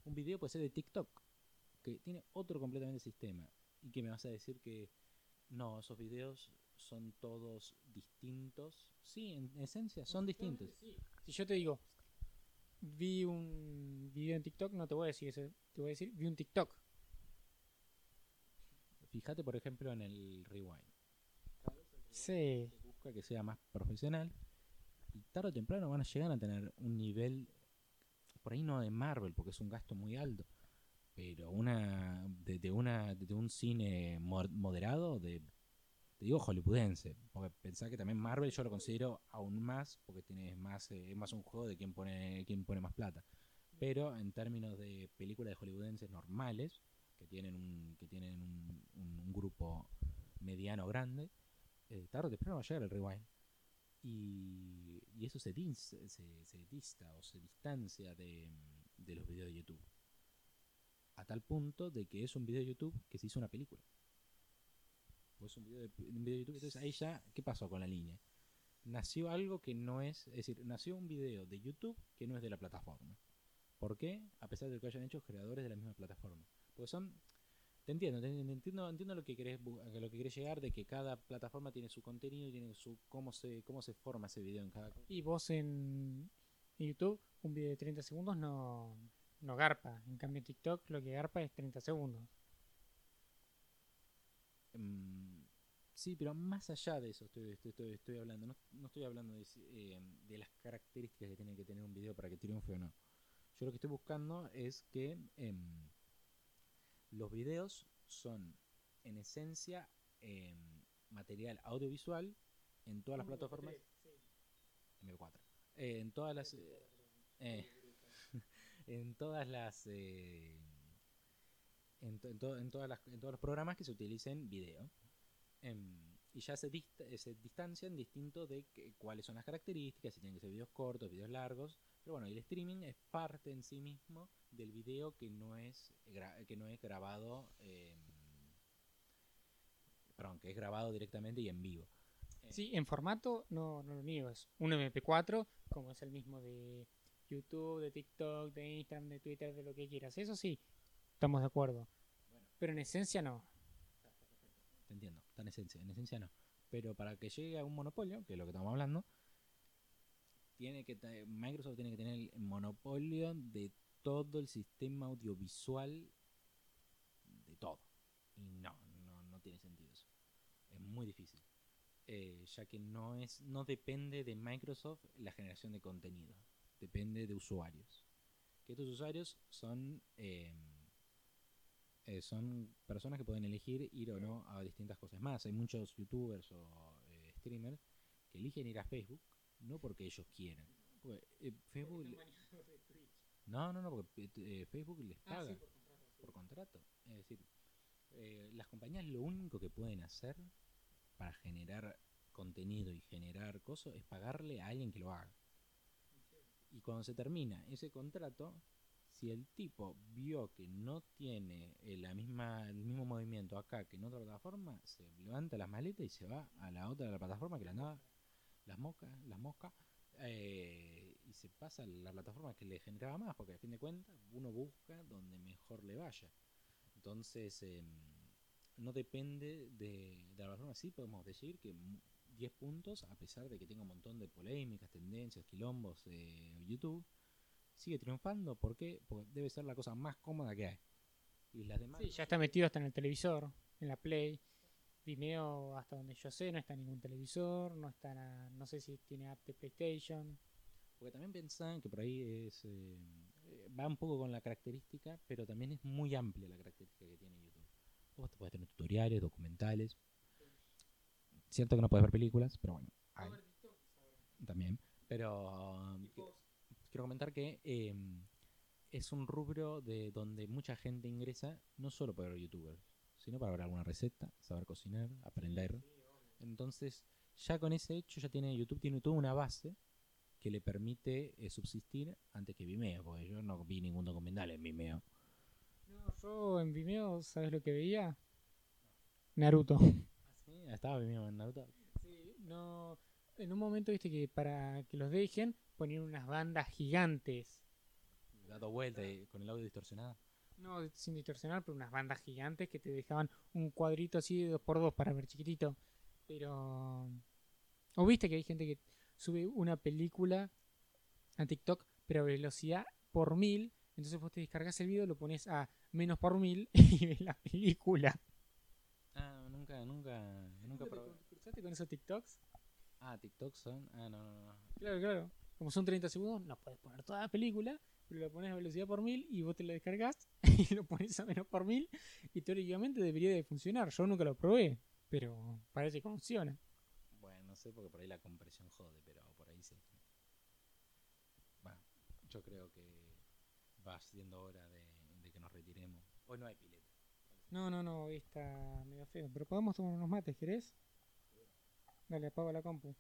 Un video puede ser de TikTok, que tiene otro completamente sistema. Y que me vas a decir que no, esos videos son todos distintos. Sí, en esencia son distintos. Si yo te digo, vi un video en TikTok, no te voy a decir eso, te voy a decir, vi un TikTok. Fíjate, por ejemplo, en el rewind. Sí, busca que sea más profesional. Y tarde o temprano van a llegar a tener un nivel, por ahí no de Marvel, porque es un gasto muy alto, pero una de, de una de un cine mo- moderado, de te digo hollywoodense, porque pensá que también Marvel yo lo considero aún más, porque tiene más eh, es más un juego de quién pone quién pone más plata. Pero en términos de películas de hollywoodenses normales, que tienen un que tienen un, un- grupo mediano grande, eh, tarde o temprano va a llegar el rewind. Y, y eso se, dis- se, se dista o se distancia de, de los videos de YouTube. A tal punto de que es un video de YouTube que se hizo una película. O es un video de, un video de YouTube. Entonces ahí ya, ¿qué pasó con la línea? Nació algo que no es, es decir, nació un video de YouTube que no es de la plataforma. ¿Por qué? A pesar de lo que hayan hecho creadores de la misma plataforma. Porque son te entiendo, te entiendo, entiendo lo que querés lo que querés llegar de que cada plataforma tiene su contenido y tiene su cómo se cómo se forma ese video en cada y vos en YouTube, un video de 30 segundos no, no garpa. En cambio en TikTok lo que garpa es 30 segundos. Mm, sí, pero más allá de eso estoy, estoy, estoy, estoy hablando. No, no estoy hablando de, eh, de las características que tiene que tener un video para que triunfe o no. Yo lo que estoy buscando es que em, los videos son, en esencia, em, material audiovisual en todas las plataformas. MP4. Eh, en todas las. eh, (laughs) en todas las. eh, en, to- en to- en todas las, en todos los programas que se utilicen video. Em, y ya se, eh, se distancian distinto de que- cuáles son las características, si tienen que ser videos cortos, videos largos. Pero bueno, el streaming es parte en sí mismo del video que no es, que no es grabado, eh, perdón, que es grabado directamente y en vivo. Eh, Sí, en formato no, no lo niego, es un MP4, como es el mismo de YouTube, de TikTok, de Instagram, de Twitter, de lo que quieras. Eso sí, estamos de acuerdo. Bueno. Pero en esencia no. Te entiendo, está en esencia, en esencia no. Pero para que llegue a un monopolio, que es lo que estamos hablando, tiene que Microsoft tiene que tener el monopolio de todo el sistema audiovisual de todo. Y no, no, no tiene sentido eso. Es muy difícil. Eh, ya que no es, no depende de Microsoft la generación de contenido. Depende de usuarios. Que estos usuarios son eh, eh, son personas que pueden elegir ir o no a distintas cosas más. Hay muchos youtubers o eh, streamers que eligen ir a Facebook, no porque ellos quieran. Porque, eh, Facebook... le- No, no, no, porque eh, Facebook les paga por contrato. Es decir, eh, las compañías lo único que pueden hacer para generar contenido y generar cosas es pagarle a alguien que lo haga. Y cuando se termina ese contrato, si el tipo vio que no tiene eh, la misma, el mismo movimiento acá que en otra plataforma, se levanta las maletas y se va a la otra la plataforma que le andaba las moscas, las moscas, eh, y se pasa a la plataforma que le generaba más, porque a fin de cuentas uno busca donde mejor le vaya. Entonces, em, no depende de, de la plataforma. Sí podemos decir que mu- 10 puntos, a pesar de que tenga un montón de polémicas, tendencias, quilombos, eh, YouTube, sigue triunfando. ¿Por qué? Porque debe ser la cosa más cómoda que hay. Y las demás... Sí, ya está metido hasta en el televisor, en la Play. Vimeo, hasta donde yo sé, no está en ningún televisor, no está na- no sé si tiene app de PlayStation. Porque también pensan que por ahí es eh, eh, va un poco con la característica, pero también es muy amplia la característica que tiene YouTube. Vos te puedes tener tutoriales, documentales. Cierto que no puedes ver películas, pero bueno, hay. también. Pero um, qui- quiero comentar que eh, es un rubro de donde mucha gente ingresa, no solo ver youtubers, sino para ver alguna receta, saber cocinar, aprender. Entonces, ya con ese hecho, ya tiene YouTube tiene toda una base que le permite eh, subsistir antes que Vimeo, porque yo no vi ningún documental en Vimeo. No, yo en Vimeo, ¿sabes lo que veía? Naruto. (laughs) ¿Sí? Estaba Vimeo en Naruto. Sí, no. En un momento, viste que para que los dejen, ponían unas bandas gigantes. Dado vuelta y con el audio distorsionado. No sin distorsionar, pero unas bandas gigantes que te dejaban un cuadrito así de dos por dos para ver chiquitito. Pero. O viste que hay gente que sube una película a TikTok, pero a velocidad por mil. Entonces vos te descargas el video, lo pones a menos por mil (laughs) y ves la película. Ah, nunca, nunca, nunca probé. ¿Te cruzaste con esos TikToks? Ah, TikTok son. Ah, no, no, no. Claro, claro. Como son 30 segundos, no puedes poner toda la película, pero la pones a velocidad por mil y vos te la descargas (laughs) y lo pones a menos por mil y teóricamente debería de funcionar. Yo nunca lo probé, pero parece que funciona. Bueno, no sé porque por ahí la compresión jode, pero por ahí sí. Bueno, yo creo que va siendo hora de, de que nos retiremos. Hoy no hay pileta. No, no, no, hoy está medio feo, pero podemos tomar unos mates, ¿querés? Dale, apaga la compu.